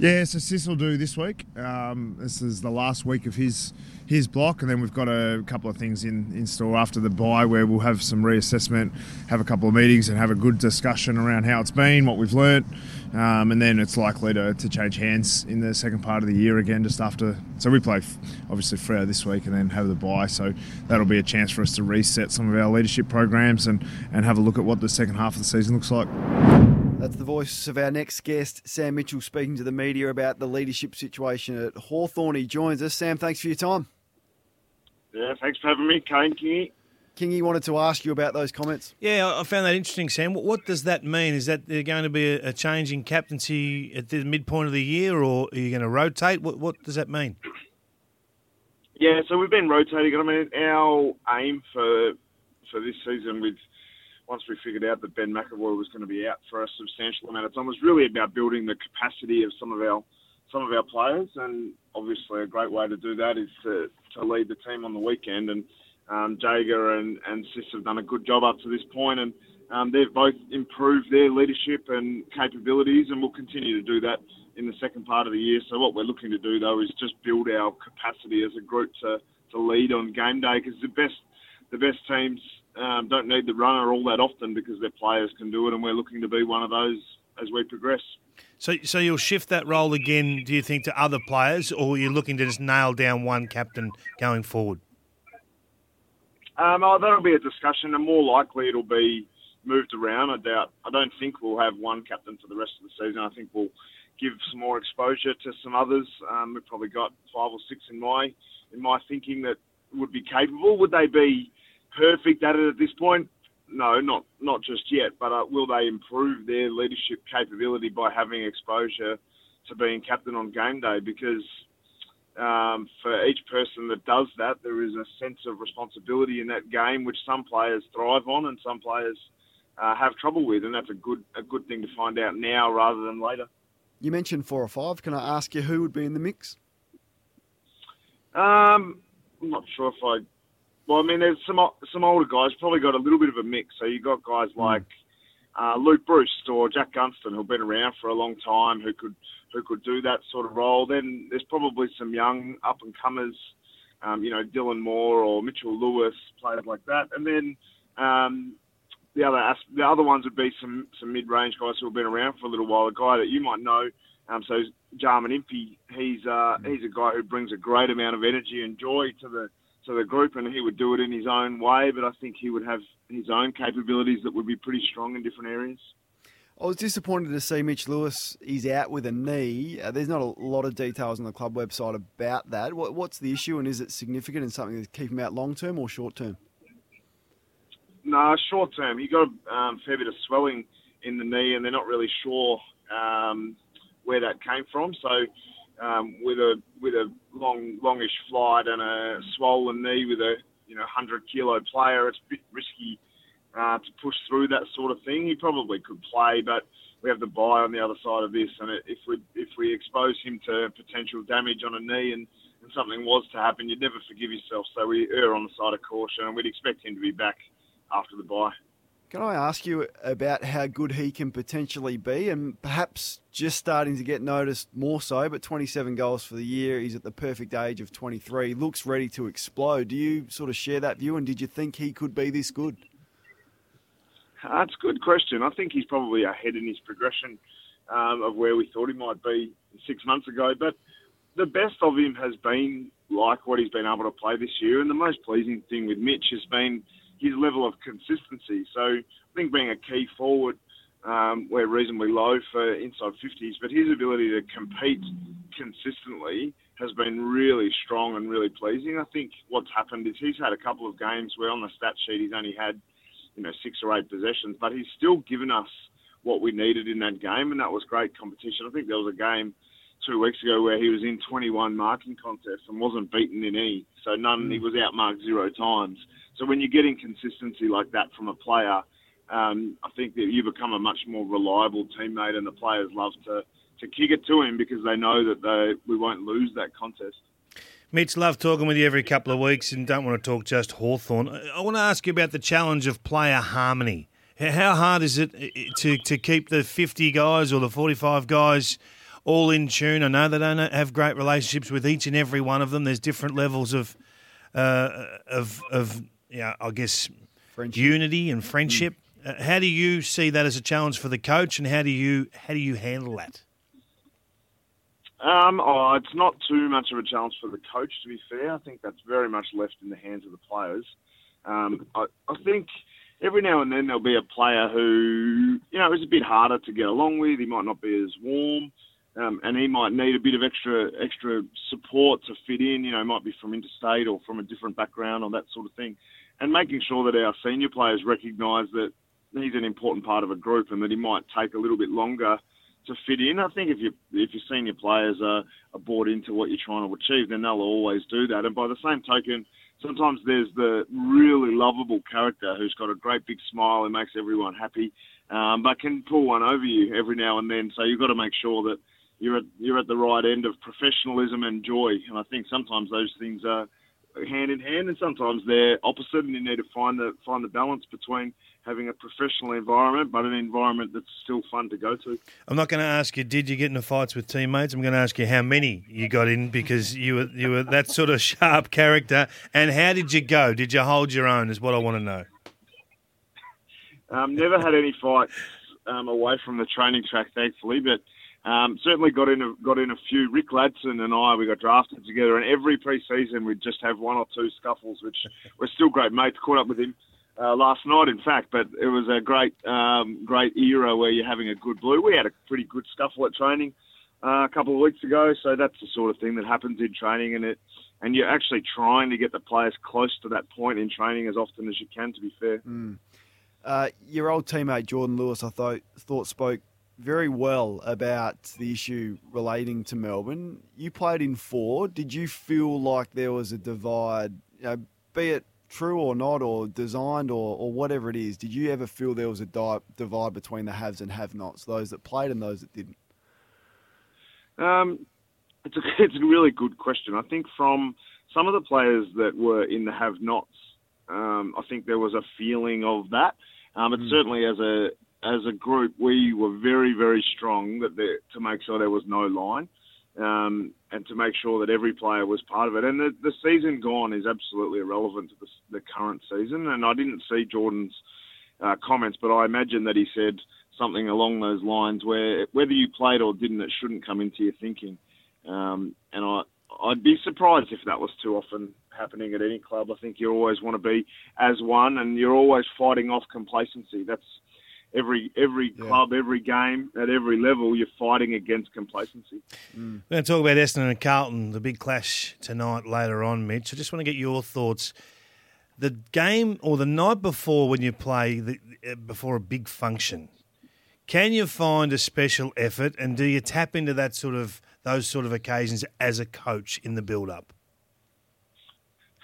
Yeah, so Sis will do this week. Um, this is the last week of his his block, and then we've got a couple of things in, in store after the bye where we'll have some reassessment, have a couple of meetings, and have a good discussion around how it's been, what we've learnt, um, and then it's likely to, to change hands in the second part of the year again, just after. So we play obviously Freo this week and then have the bye. so that'll be a chance for us to reset some of our leadership programs and, and have a look at what the second half of the season looks like. That's the voice of our next guest, Sam Mitchell, speaking to the media about the leadership situation at Hawthorn. He joins us. Sam, thanks for your time. Yeah, thanks for having me, Kane Kingy. Kingy wanted to ask you about those comments. Yeah, I found that interesting, Sam. What does that mean? Is that there going to be a change in captaincy at the midpoint of the year, or are you going to rotate? What What does that mean? Yeah, so we've been rotating. I mean, our aim for for this season with once we figured out that Ben McEvoy was going to be out for a substantial amount of time, was really about building the capacity of some of our some of our players, and obviously a great way to do that is to, to lead the team on the weekend. And um, Jaeger and, and Sis have done a good job up to this point, and um, they've both improved their leadership and capabilities, and will continue to do that in the second part of the year. So what we're looking to do though is just build our capacity as a group to, to lead on game day, because the best the best teams um, don't need the runner all that often because their players can do it, and we're looking to be one of those as we progress. So, so you'll shift that role again, do you think, to other players, or you're looking to just nail down one captain going forward? Um, oh, that'll be a discussion, and more likely it'll be moved around. I doubt. I don't think we'll have one captain for the rest of the season. I think we'll give some more exposure to some others. Um, we've probably got five or six in my in my thinking that would be capable. Would they be perfect at it at this point? No, not not just yet. But uh, will they improve their leadership capability by having exposure to being captain on game day? Because um, for each person that does that, there is a sense of responsibility in that game, which some players thrive on and some players uh, have trouble with, and that's a good a good thing to find out now rather than later. You mentioned four or five. Can I ask you who would be in the mix? Um, I'm not sure if I well, I mean, there's some some older guys probably got a little bit of a mix. So you got guys hmm. like uh, Luke Breust or Jack Gunston who've been around for a long time who could who could do that sort of role. Then there's probably some young up and comers, um, you know, Dylan Moore or Mitchell Lewis, players like that. And then um, the other the other ones would be some some mid range guys who have been around for a little while. A guy that you might know. Um, so Jarman Impey, he's uh, hmm. he's a guy who brings a great amount of energy and joy to the to the group, and he would do it in his own way. But I think he would have his own capabilities that would be pretty strong in different areas. I was disappointed to see Mitch Lewis. He's out with a knee. Uh, there's not a lot of details on the club website about that. What, what's the issue, and is it significant and something to keep him out long term or short term? No, short term. He got a um, fair bit of swelling in the knee, and they're not really sure um, where that came from. So um, with a with a long longish flight and a swollen knee with a you know hundred kilo player, it's a bit risky uh, to push through that sort of thing. He probably could play, but we have the bye on the other side of this, and if we if we expose him to potential damage on a knee and, and something was to happen, you'd never forgive yourself. So we err on the side of caution, and we'd expect him to be back after the bye. Can I ask you about how good he can potentially be and perhaps just starting to get noticed more so, but 27 goals for the year. He's at the perfect age of 23, looks ready to explode. Do you sort of share that view and did you think he could be this good? That's a good question. I think he's probably ahead in his progression um, of where we thought he might be six months ago. But the best of him has been like what he's been able to play this year. And the most pleasing thing with Mitch has been his level of consistency. So I think being a key forward Um, we're reasonably low for inside 50s, but his ability to compete consistently has been really strong and really pleasing. I think what's happened is he's had a couple of games where on the stat sheet he's only had, you know, six or eight possessions, but he's still given us what we needed in that game, and that was great competition. I think there was a game two weeks ago where he was in 21 marking contests and wasn't beaten in any, so none. He was outmarked zero times. So when you're getting consistency like that from a player, um, I think that you become a much more reliable teammate, and the players love to to kick it to him because they know that they, we won't lose that contest. Mitch, love talking with you every couple of weeks and don't want to talk just Hawthorn. I want to ask you about the challenge of player harmony. How hard is it to, to keep the 50 guys or the 45 guys all in tune? I know they don't have great relationships with each and every one of them. There's different levels of, uh, of, of yeah, I guess, friendship. unity and friendship. Mm. Uh, how do you see that as a challenge for the coach, and how do you how do you handle that? Um, oh, it's not too much of a challenge for the coach, to be fair. I think that's very much left in the hands of the players. Um, I, I think every now and then there'll be a player who, you know, is a bit harder to get along with. He might not be as warm, um, and he might need a bit of extra extra support to fit in. You know, might be from interstate or from a different background or that sort of thing. And making sure that our senior players recognise that he's an important part of a group and that he might take a little bit longer to fit in. I think if you if your senior players are, are bought into what you're trying to achieve, then they'll always do that. And by the same token, sometimes there's the really lovable character who's got a great big smile and makes everyone happy, um, but can pull one over you every now and then. So you've got to make sure that you're at you're at the right end of professionalism and joy. And I think sometimes those things are hand in hand, and sometimes they're opposite, and you need to find the find the balance between having a professional environment, but an environment that's still fun to go to. I'm not going to ask you, did you get into fights with teammates? I'm going to ask you how many you got in because you were you were that sort of sharp character. And how did you go? Did you hold your own? Is what I want to know. Um, never had any fights um, away from the training track, thankfully, but. Um, certainly got in a, got in a few. Rick Ladson and I we got drafted together, and every pre-season we'd just have one or two scuffles, which we're still great mates. Caught up with him uh, last night, in fact. But it was a great, um, great era where you're having a good blue. We had a pretty good scuffle at training uh, a couple of weeks ago, so that's the sort of thing that happens in training, and it, and you're actually trying to get the players close to that point in training as often as you can. To be fair. Mm. Uh, your old teammate Jordan Lewis, I thought thought spoke very well about the issue relating to Melbourne. You played in four. Did you feel like there was a divide, you know, be it true or not, or designed, or, or whatever it is, did you ever feel there was a di- divide between the haves and have-nots, those that played and those that didn't? Um, it's a it's a really good question. I think from some of the players that were in the have-nots, um, I think there was a feeling of that. Um, but mm. certainly as a as a group, we were very very strong that there, to make sure there was no line um, and to make sure that every player was part of it. And the, the season gone is absolutely irrelevant to the, the current season. And I didn't see Jordan's uh, comments, but I imagine that he said something along those lines where whether you played or didn't, it shouldn't come into your thinking. Um, and I, I'd be surprised if that was too often happening at any club. I think you always want to be as one, and you're always fighting off complacency. That's every every yeah. club, every game, at every level, you're fighting against complacency. Mm. We're going to talk about Essendon and Carlton, the big clash tonight later on, Mitch. I just want to get your thoughts. The game or the night before when you play the, uh, before a big function, can you find a special effort and do you tap into that sort of those sort of occasions as a coach in the build up?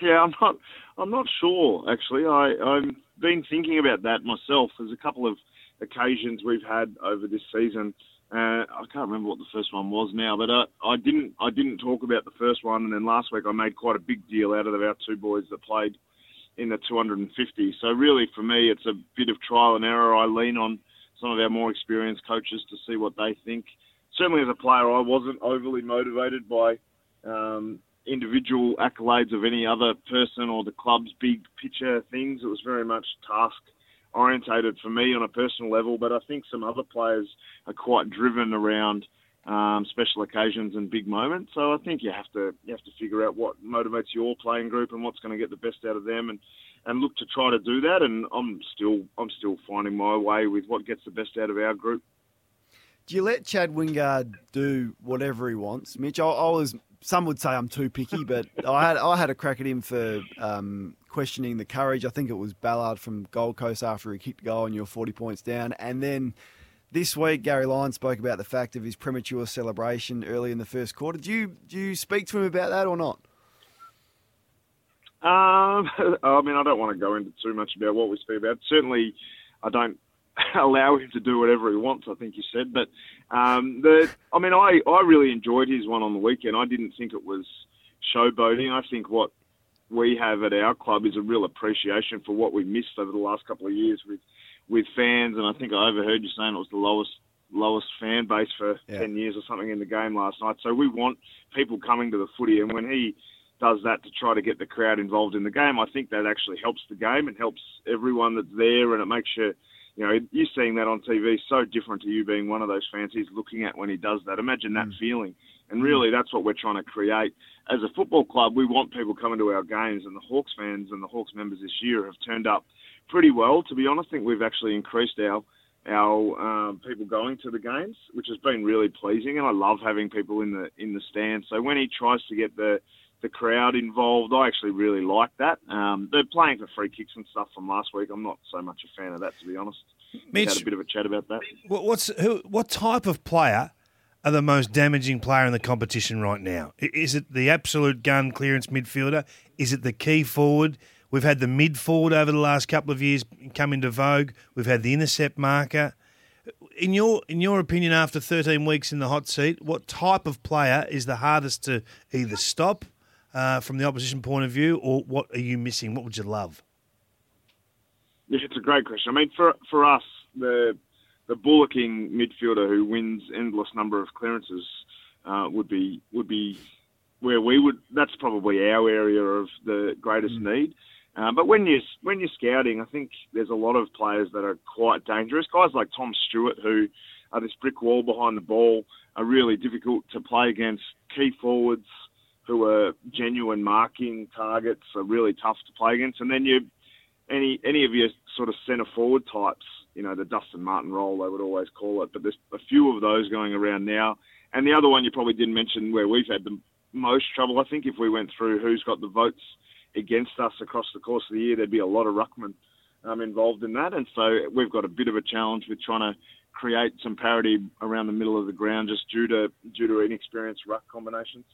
Yeah, I'm not. I'm not sure actually. I, I've been thinking about that myself. There's a couple of occasions we've had over this season. Uh, I can't remember what the first one was now, but uh, I didn't. I didn't talk about the first one, and then last week I made quite a big deal out of our two boys that played in the 250. So really, for me, it's a bit of trial and error. I lean on some of our more experienced coaches to see what they think. Certainly, as a player, I wasn't overly motivated by um, individual accolades of any other person or the club's big picture things. It was very much task orientated for me on a personal level, but I think some other players are quite driven around um, special occasions and big moments. So I think you have to you have to figure out what motivates your playing group and what's going to get the best out of them. And and look to try to do that. And I'm still I'm still finding my way with what gets the best out of our group. Do you let Chad Wingard do whatever he wants, Mitch? I, I was. Some would say I'm too picky, but I had I had a crack at him for um, questioning the courage. I think it was Ballard from Gold Coast after he kicked goal and you were 40 points down, and then. This week, Gary Lyon spoke about the fact of his premature celebration early in the first quarter. Do you do you speak to him about that or not? Um, I mean, I don't want to go into too much about what we speak about. Certainly, I don't allow him to do whatever he wants. I think you said, but um, the I mean, I I really enjoyed his one on the weekend. I didn't think it was showboating. I think what we have at our club is a real appreciation for what we missed over the last couple of years with with fans. And I think I overheard you saying it was the lowest lowest fan base for Yeah. ten years or something in the game last night. So we want people coming to the footy, and when he does that to try to get the crowd involved in the game, I think that actually helps the game and helps everyone that's there, and it makes you, you know, you seeing that on TV is so different to you being one of those fans he's looking at when he does that. Imagine that mm. feeling, and really that's what we're trying to create as a football club. We want people coming to our games, and the Hawks fans and the Hawks members this year have turned up pretty well. To be honest, I think we've actually increased our our um, people going to the games, which has been really pleasing, and I love having people in the in the stands. So when he tries to get the the crowd involved, I actually really like that. Um, they're playing for free kicks and stuff from last week. I'm not so much a fan of that, to be honest. We Mitch- had a bit of a chat about that. What's who? What type of player are the most damaging player in the competition right now? Is it the absolute gun clearance midfielder? Is it the key forward? We've had the mid forward over the last couple of years come into vogue. We've had the intercept marker. In your in your opinion, after 13 weeks in the hot seat, what type of player is the hardest to either stop uh, from the opposition point of view, or what are you missing? What would you love? It's a great question. I mean, for for us, the the bullocking midfielder who wins endless number of clearances uh, would be would be where we would. That's probably our area of the greatest need. Uh, but when you when you're scouting, I think there's a lot of players that are quite dangerous. Guys like Tom Stewart, who are this brick wall behind the ball, are really difficult to play against. Key forwards, who are genuine marking targets, are really tough to play against. And then you any any of your sort of centre forward types, you know, the Dustin Martin role they would always call it, but there's a few of those going around now. And the other one you probably didn't mention where we've had the most trouble, I think, if we went through who's got the votes against us across the course of the year, there'd be a lot of ruckman um, involved in that. And so we've got a bit of a challenge with trying to create some parity around the middle of the ground just due to due to inexperienced ruck combinations.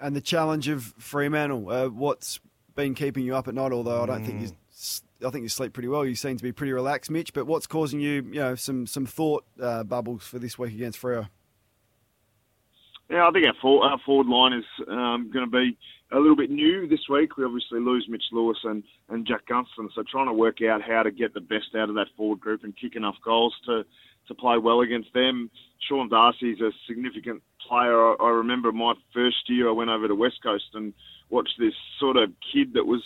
And the challenge of Fremantle, uh, what's been keeping you up at night? Although I don't think you, s- I think you sleep pretty well. You seem to be pretty relaxed, Mitch. But what's causing you, you know, some some thought uh, bubbles for this week against Freo? Yeah, I think our forward, our forward line is um, going to be a little bit new this week. We obviously lose Mitch Lewis and, and Jack Gunston, so trying to work out how to get the best out of that forward group and kick enough goals to, to play well against them. Sean Darcy's a significant player. I, I remember my first year I went over to West Coast and watched this sort of kid that was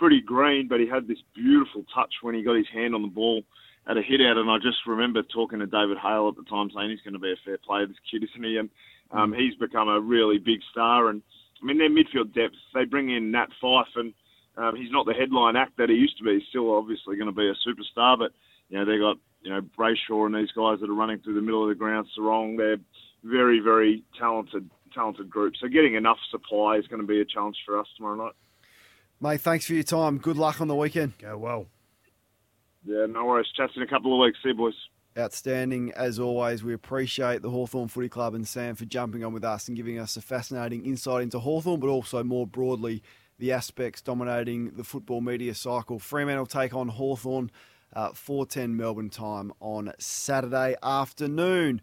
pretty green, but he had this beautiful touch when he got his hand on the ball at a hit out. And I just remember talking to David Hale at the time saying he's going to be a fair player, this kid, isn't he? And um, he's become a really big star. And I mean, their midfield depth, they bring in Nat Fyfe, and um, he's not the headline act that he used to be. He's still obviously going to be a superstar, but, you know, they got, you know, Brayshaw and these guys that are running through the middle of the ground, Serong, they're very, very talented, talented group. So getting enough supply is going to be a challenge for us tomorrow night. Mate, thanks for your time. Good luck on the weekend. Go well. Yeah, no worries. Chats in a couple of weeks. See you, boys. Outstanding as always. We appreciate the Hawthorn Footy Club and Sam for jumping on with us and giving us a fascinating insight into Hawthorn, but also more broadly the aspects dominating the football media cycle. Fremantle take on Hawthorn, uh, 4:10 Melbourne time on Saturday afternoon.